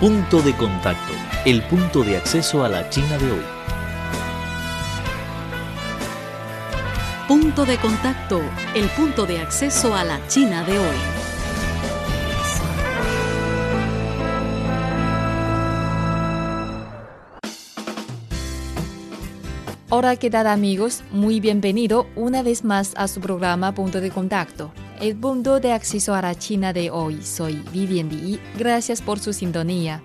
Punto de contacto, el punto de acceso a la China de hoy. Punto de contacto, el punto de acceso a la China de hoy. Hola, ¿qué tal amigos? Muy bienvenido una vez más a su programa Punto de Contacto, el punto de acceso a la China de hoy. Soy Vivian Li. Gracias por su sintonía.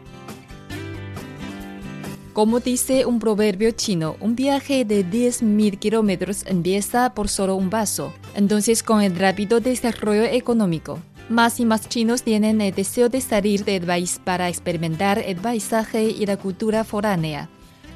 Como dice un proverbio chino, un viaje de 10.000 kilómetros empieza por solo un paso. Entonces, con el rápido desarrollo económico, más y más chinos tienen el deseo de salir del país para experimentar el paisaje y la cultura foránea.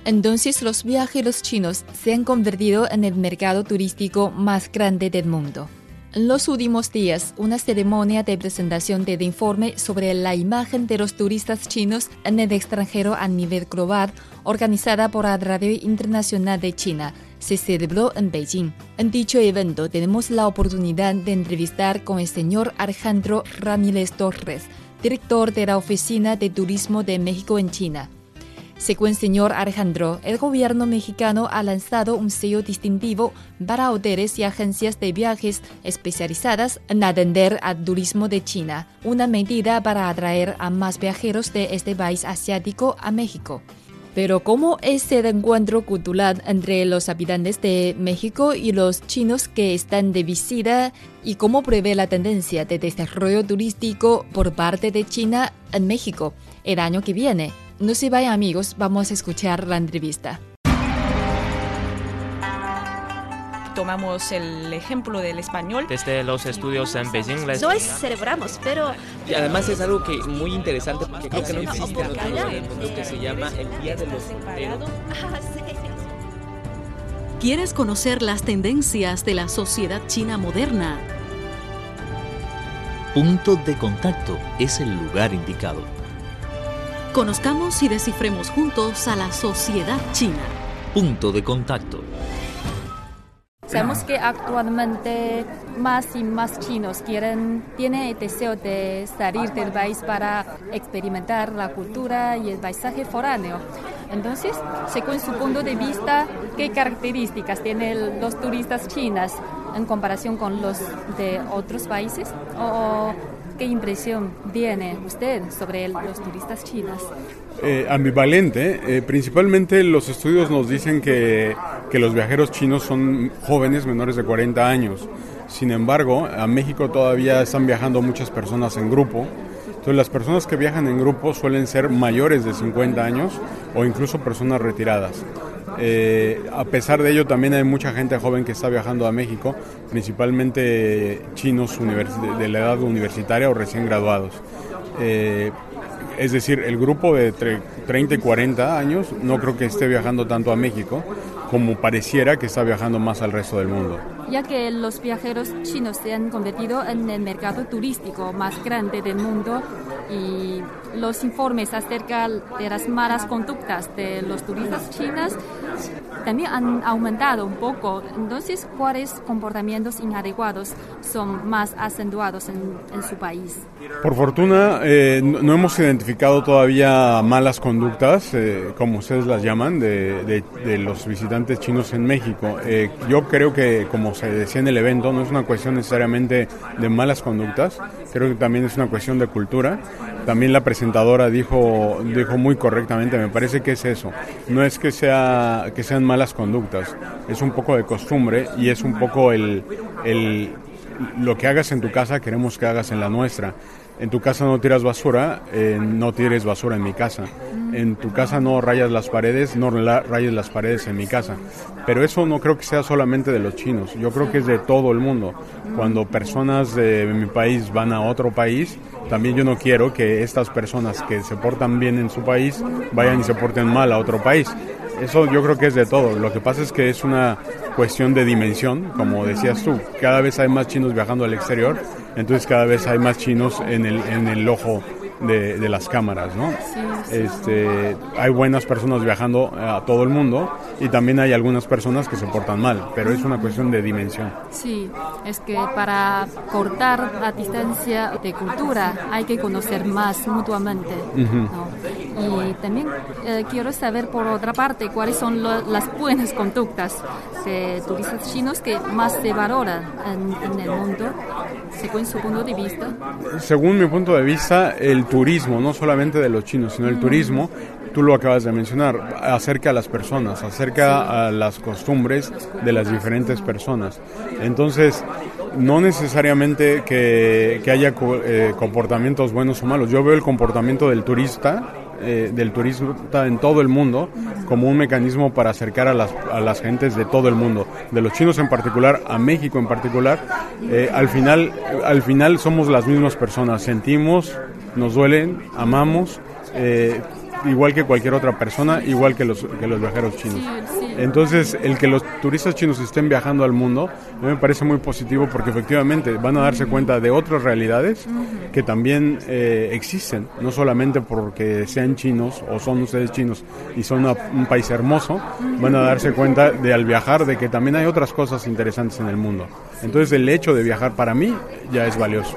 Entonces los viajeros chinos se han convertido en el mercado turístico más grande del mundo. En los últimos días, una ceremonia de presentación del informe sobre la imagen de los turistas chinos en el extranjero a nivel global, organizada por la Radio Internacional de China, se celebró en Beijing. En dicho evento tenemos la oportunidad de entrevistar con el señor Alejandro Ramírez Torres, director de la Oficina de Turismo de México en China. Según señor Alejandro, el gobierno mexicano ha lanzado un sello distintivo para hoteles y agencias de viajes especializadas en atender al turismo de China, una medida para atraer a más viajeros de este país asiático a México. Pero ¿cómo es el encuentro cultural entre los habitantes de México y los chinos que están de visita y cómo prevé la tendencia de desarrollo turístico por parte de China en México el año que viene? No se vayan amigos, vamos a escuchar la entrevista. tomamos el ejemplo del español. Desde los estudios en Beijing les... No es celebramos, pero... Y además es algo que muy interesante porque creo que no existe en otro lugar del mundo que se llama el Día de los Solteros. ¿Quieres conocer las tendencias de la sociedad china moderna? Punto de contacto es el lugar indicado. Conozcamos y descifremos juntos a la sociedad china. Punto de contacto. Sabemos que actualmente más y más chinos quieren, tienen el deseo de salir del país para experimentar la cultura y el paisaje foráneo. Entonces, según su punto de vista, ¿qué características tienen los turistas chinos en comparación con los de otros países? ¿O qué impresión tiene usted sobre los turistas chinos? Eh, ambivalente. Eh, principalmente los estudios nos dicen que, que, los viajeros chinos son jóvenes menores de 40 años. Sin embargo, a México todavía están viajando muchas personas en grupo. Entonces las personas que viajan en grupo suelen ser mayores de 50 años o incluso personas retiradas. Eh, a pesar de ello, también hay mucha gente joven que está viajando a México, principalmente chinos de la edad universitaria o recién graduados. Eh, es decir, el grupo de 30 y 40 años no creo que esté viajando tanto a México como pareciera que está viajando más al resto del mundo. Ya que los viajeros chinos se han convertido en el mercado turístico más grande del mundo y los informes acerca de las malas conductas de los turistas chinos también han aumentado un poco. Entonces, ¿cuáles comportamientos inadecuados son más acentuados en, su país? Por fortuna, eh, no, hemos identificado todavía malas conductas, eh, como ustedes las llaman, de, de, los visitantes chinos en México. Eh, yo creo que, como se decía en el evento, no es una cuestión necesariamente de malas conductas, creo que también es una cuestión de cultura. También la presentadora dijo, dijo muy correctamente, me parece que es eso. No es que, sea, que sean malas conductas, es un poco de costumbre y es un poco el, el, lo que hagas en tu casa queremos que hagas en la nuestra. En tu casa no tiras basura, eh, no tires basura en mi casa. En tu casa no rayas las paredes, no rayas las paredes en mi casa. Pero eso no creo que sea solamente de los chinos, yo creo que es de todo el mundo. Cuando personas de mi país van a otro país, también yo no quiero que estas personas que se portan bien en su país vayan y se porten mal a otro país. Eso yo creo que es de todo. Lo que pasa es que es una cuestión de dimensión, como decías tú. Cada vez hay más chinos viajando al exterior, entonces cada vez hay más chinos en el, en el ojo de, de las cámaras, ¿no? Este, hay buenas personas viajando a todo el mundo y también hay algunas personas que se portan mal, pero es una cuestión de dimensión. Sí, es que para cortar la distancia de cultura hay que conocer más mutuamente. ¿no? Y también eh, quiero saber por otra parte cuáles son lo- las buenas conductas de turistas chinos que más se valoran en, en el mundo, según su punto de vista. Según mi punto de vista, el turismo, no solamente de los chinos, sino el turismo, tú lo acabas de mencionar, acerca a las personas, acerca a las costumbres de las diferentes personas. Entonces, no necesariamente que, que haya eh, comportamientos buenos o malos. Yo veo el comportamiento del turista, eh, del turista en todo el mundo, como un mecanismo para acercar a las, a las gentes de todo el mundo, de los chinos en particular, a México en particular. Eh, al, final, al final somos las mismas personas, sentimos, nos duelen, amamos. eh, igual que cualquier otra persona, igual que los, que los viajeros chinos. Entonces, el que los turistas chinos estén viajando al mundo, a mí me parece muy positivo porque efectivamente van a darse cuenta de otras realidades que también eh, existen, no solamente porque sean chinos o son ustedes chinos y son una- un país hermoso, van a darse cuenta de al viajar de que también hay otras cosas interesantes en el mundo. Entonces, el hecho de viajar para mí ya es valioso.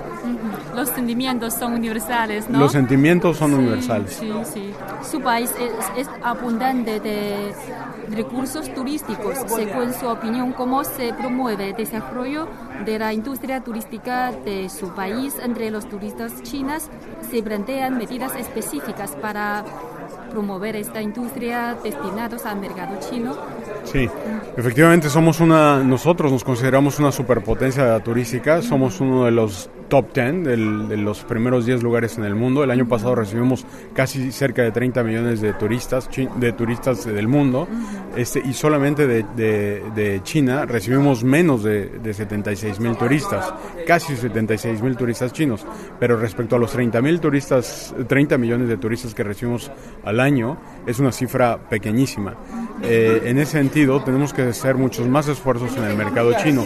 Los sentimientos son universales, ¿no? Los sentimientos son Sí, universales. Sí, sí. Su país es, es abundante de recursos turísticos. Según su opinión, ¿cómo se promueve el desarrollo de la industria turística de su país entre los turistas chinos? ¿Se plantean medidas específicas para promover esta industria destinados al mercado chino? Sí, efectivamente somos una, nosotros nos consideramos una superpotencia turística, somos uno de los top 10, del- de los primeros 10 lugares en el mundo. El año pasado recibimos casi cerca de 30 millones de turistas, de turistas del mundo, este, y solamente de, de- de China recibimos menos de, de 76 mil turistas, casi 76 mil turistas chinos, pero respecto a los 30 mil turistas, 30 millones de turistas que recibimos al año, es una cifra pequeñísima. Eh, en ese sentido, tenemos que hacer muchos más esfuerzos en el mercado chino.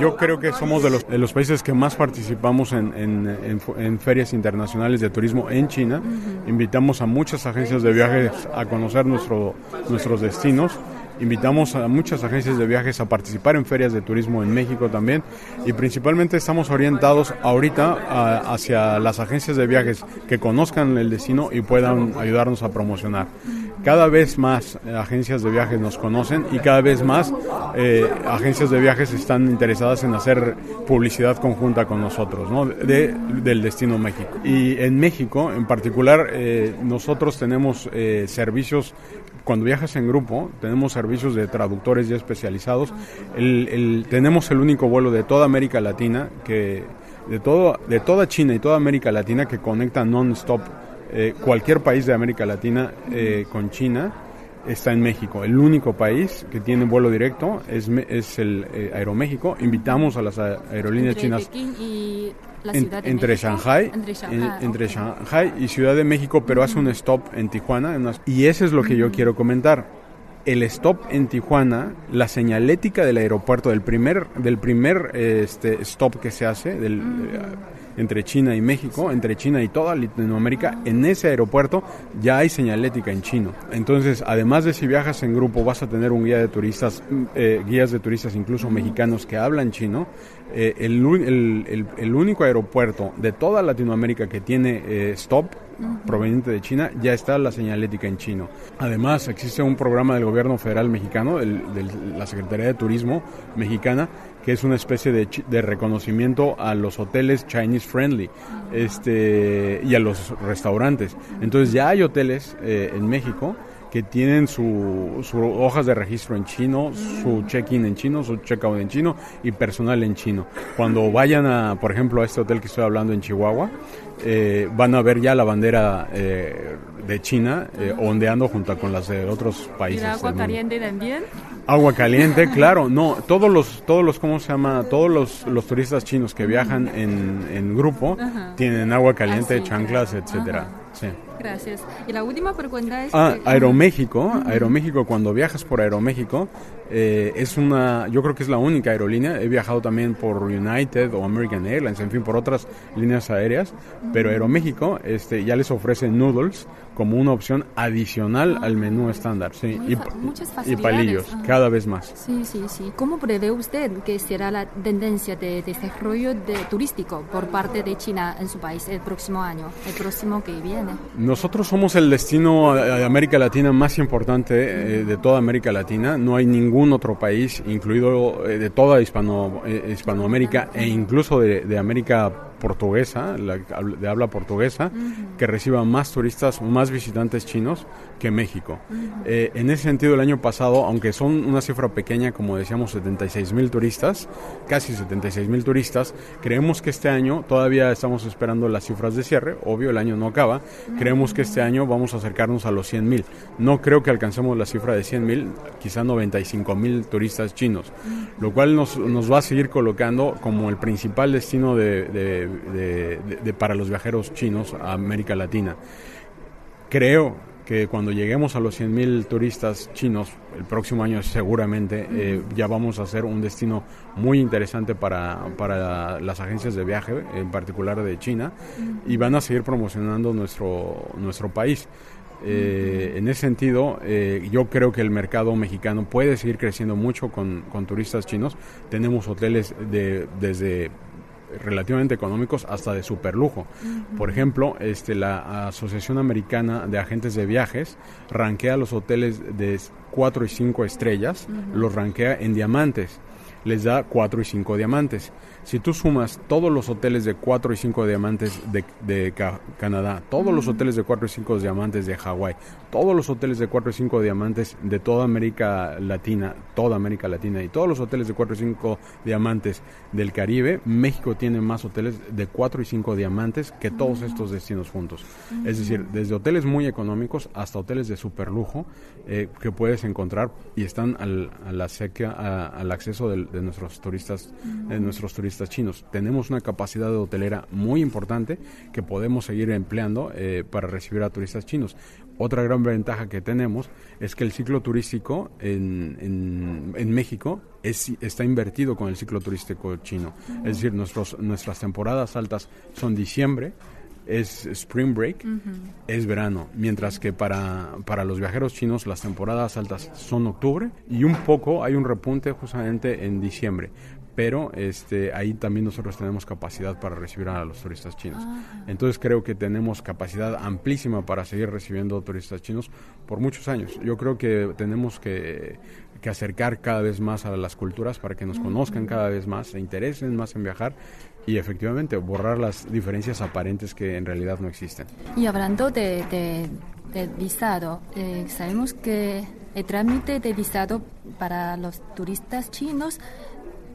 Yo creo que somos de los, de los países que más participamos en, en- en fu- en ferias internacionales de turismo en China. Invitamos a muchas agencias de viajes a conocer nuestro, nuestros destinos. Invitamos a muchas agencias de viajes a participar en ferias de turismo en México también y principalmente estamos orientados ahorita a- hacia las agencias de viajes que conozcan el destino y puedan ayudarnos a promocionar. Cada vez más eh, agencias de viajes nos conocen y cada vez más eh, agencias de viajes están interesadas en hacer publicidad conjunta con nosotros, ¿no? de, del destino México. Y en México, en particular, eh, nosotros tenemos servicios cuando viajas en grupo, tenemos servicios de traductores ya especializados. Tenemos el único vuelo de toda América Latina, que de, todo, de toda China y toda América Latina que conecta non-stop eh, cualquier país de América Latina eh, con China. Está en México. El único país que tiene vuelo directo es, es el eh, Aeroméxico. Invitamos a las aerolíneas Entre chinas y la en- Ciudad de entre México. Shanghai, Entre en- Shanghai, entre ok. Shanghai y Ciudad de México, pero hace un stop en Tijuana. en unas- y eso es lo que yo quiero comentar. El stop en Tijuana, la señalética del aeropuerto, del primer, del primer eh, este, stop que se hace del, entre China y México, entre China y toda Latinoamérica, en ese aeropuerto ya hay señalética en chino. Entonces, además de si viajas en grupo, vas a tener un guía de turistas, mm, eh, guías de turistas incluso mexicanos que hablan chino. Eh, el, el- el- el único aeropuerto de toda Latinoamérica que tiene eh, stop proveniente de China, ya está la señalética en chino. Además, existe un programa del gobierno federal mexicano, de la Secretaría de Turismo mexicana, que es una especie de, de reconocimiento a los hoteles Chinese friendly este, y a los restaurantes. Entonces ya hay hoteles eh, en México que tienen su, su hojas de registro en chino, su check-in en chino, su check-out en chino y personal en chino. Cuando vayan a, por ejemplo, a este hotel que estoy hablando en Chihuahua, eh, van a ver ya la bandera eh, de China eh, ondeando junto con las de otros ¿Y países. el agua caliente también? Agua caliente, claro, no, todos los, todos los, ¿cómo se llama? Todos los, los turistas chinos que viajan en, en grupo Ajá. tienen agua caliente, chanclas, etcétera. Ajá. Sí. Gracias. Y la última pregunta es... Ah, Aeroméxico. Aeroméxico, cuando viajas por Aeroméxico, eh, es una, yo creo que es la única aerolínea. He viajado también por United o American Airlines, en fin, por otras líneas aéreas. Pero Aeroméxico este, ya les ofrece noodles como una opción adicional al menú estándar. Sí, y, fa- muchas y palillos, Ajá. cada vez más. Sí, sí, sí. ¿Cómo prevé usted que será la tendencia de desarrollo de, turístico por parte de China en su país el próximo año, el próximo que viene? Nosotros somos el destino de América Latina más importante eh, de toda América Latina. No hay ningún otro país, incluido eh, de toda Hispano, eh, Hispanoamérica e incluso de, de América portuguesa, la- de habla portuguesa, que reciba más turistas, más visitantes chinos que México. Eh, en ese sentido, el año pasado, aunque son una cifra pequeña, como decíamos, 76 mil turistas, casi 76 mil turistas, creemos que este año todavía estamos esperando las cifras de cierre, obvio, el año no acaba, creemos que este año vamos a acercarnos a los 100 mil. No creo que alcancemos la cifra de 100 mil, quizá 95 mil turistas chinos, lo cual nos, nos va a seguir colocando como el principal destino de, de- de- de- de- para los viajeros chinos a América Latina. Creo que cuando lleguemos a los 100.000 turistas chinos, el próximo año seguramente, eh, ya vamos a ser un destino muy interesante para, para las agencias de viaje, en particular de China, y van a seguir promocionando nuestro, nuestro país. Eh, en ese sentido, eh, yo creo que el mercado mexicano puede seguir creciendo mucho con, con turistas chinos. Tenemos hoteles de, desde relativamente económicos hasta de superlujo. Por ejemplo, este, la Asociación Americana de Agentes de Viajes rankea los hoteles de 4 y 5 estrellas, los rankea en diamantes, les da 4 y 5 diamantes. Si tú sumas todos los hoteles de 4 y 5 diamantes de, de Ca- Canadá, todos los hoteles de 4 y 5 diamantes de Hawái, todos los hoteles de 4 y 5 diamantes de toda América Latina, toda América Latina y todos los hoteles de 4 y 5 diamantes del Caribe, México tiene más hoteles de 4 y 5 diamantes que todos estos destinos juntos. Es decir, desde hoteles muy económicos hasta hoteles de superlujo eh, que puedes encontrar y están al, a la sequía, a- al acceso del- de, nuestros turistas, de nuestros turistas chinos. Tenemos una capacidad de hotelera muy importante que podemos seguir empleando eh, para recibir a turistas chinos. Otra gran ventaja que tenemos es que el ciclo turístico en, en- en México es, está invertido con el ciclo turístico chino. Es decir, nuestros, nuestras temporadas altas son diciembre, es spring break, es verano, mientras que para, para los viajeros chinos las temporadas altas son octubre y un poco hay un repunte justamente en diciembre. Pero este, ahí también nosotros tenemos capacidad para recibir a los turistas chinos. Entonces creo que tenemos capacidad amplísima para seguir recibiendo turistas chinos por muchos años. Yo creo que tenemos que, que acercar cada vez más a las culturas para que nos conozcan cada vez más, se interesen más en viajar y efectivamente borrar las diferencias aparentes que en realidad no existen. Y hablando de, de- visado, eh, sabemos que el trámite de visado para los turistas chinos,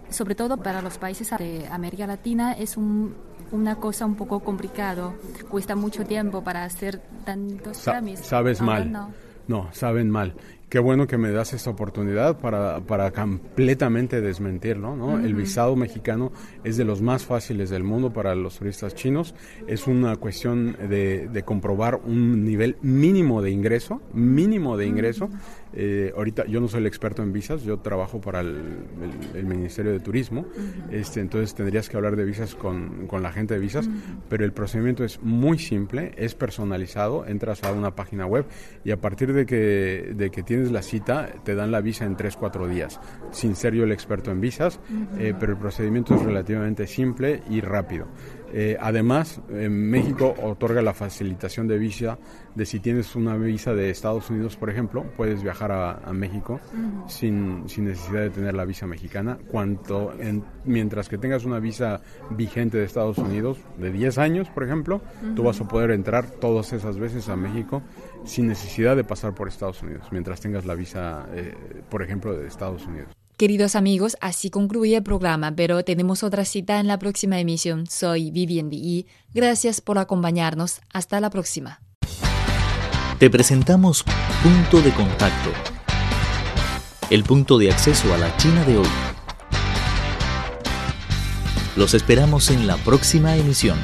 sobre todo para los países de América Latina, es un- una cosa un poco complicado. Cuesta mucho tiempo para hacer tantos Sa- trámites. sabes Ahora mal. no. No, saben mal. Qué bueno que me das esta oportunidad para, para completamente desmentirlo. ¿no? El visado mexicano es de los más fáciles del mundo para los turistas chinos. Es una cuestión de, de comprobar un nivel mínimo de ingreso, mínimo de ingreso. Eh, ahorita yo no soy el experto en visas, yo trabajo para el, el- el Ministerio de Turismo, este, entonces tendrías que hablar de visas con, con la gente de visas, pero el procedimiento es muy simple, es personalizado, entras a una página web y a partir de que, de que tienes la cita te dan la visa en 3-4 días, sin ser yo el experto en visas, eh, pero el procedimiento es relativamente simple y rápido. Eh, además, en México otorga la facilitación de visa de si tienes una visa de Estados Unidos, por ejemplo, puedes viajar a, a México sin, sin necesidad de tener la visa mexicana, cuanto en- mientras que tengas una visa vigente de Estados Unidos de 10 años, por ejemplo, tú vas a poder entrar todas esas veces a México sin necesidad de pasar por Estados Unidos, mientras tengas la visa, eh, por ejemplo, de Estados Unidos. Queridos amigos, así concluye el programa, pero tenemos otra cita en la próxima emisión. Soy Vivian Lee. Gracias por acompañarnos. Hasta la próxima. Te presentamos Punto de Contacto, el punto de acceso a la China de hoy. Los esperamos en la próxima emisión.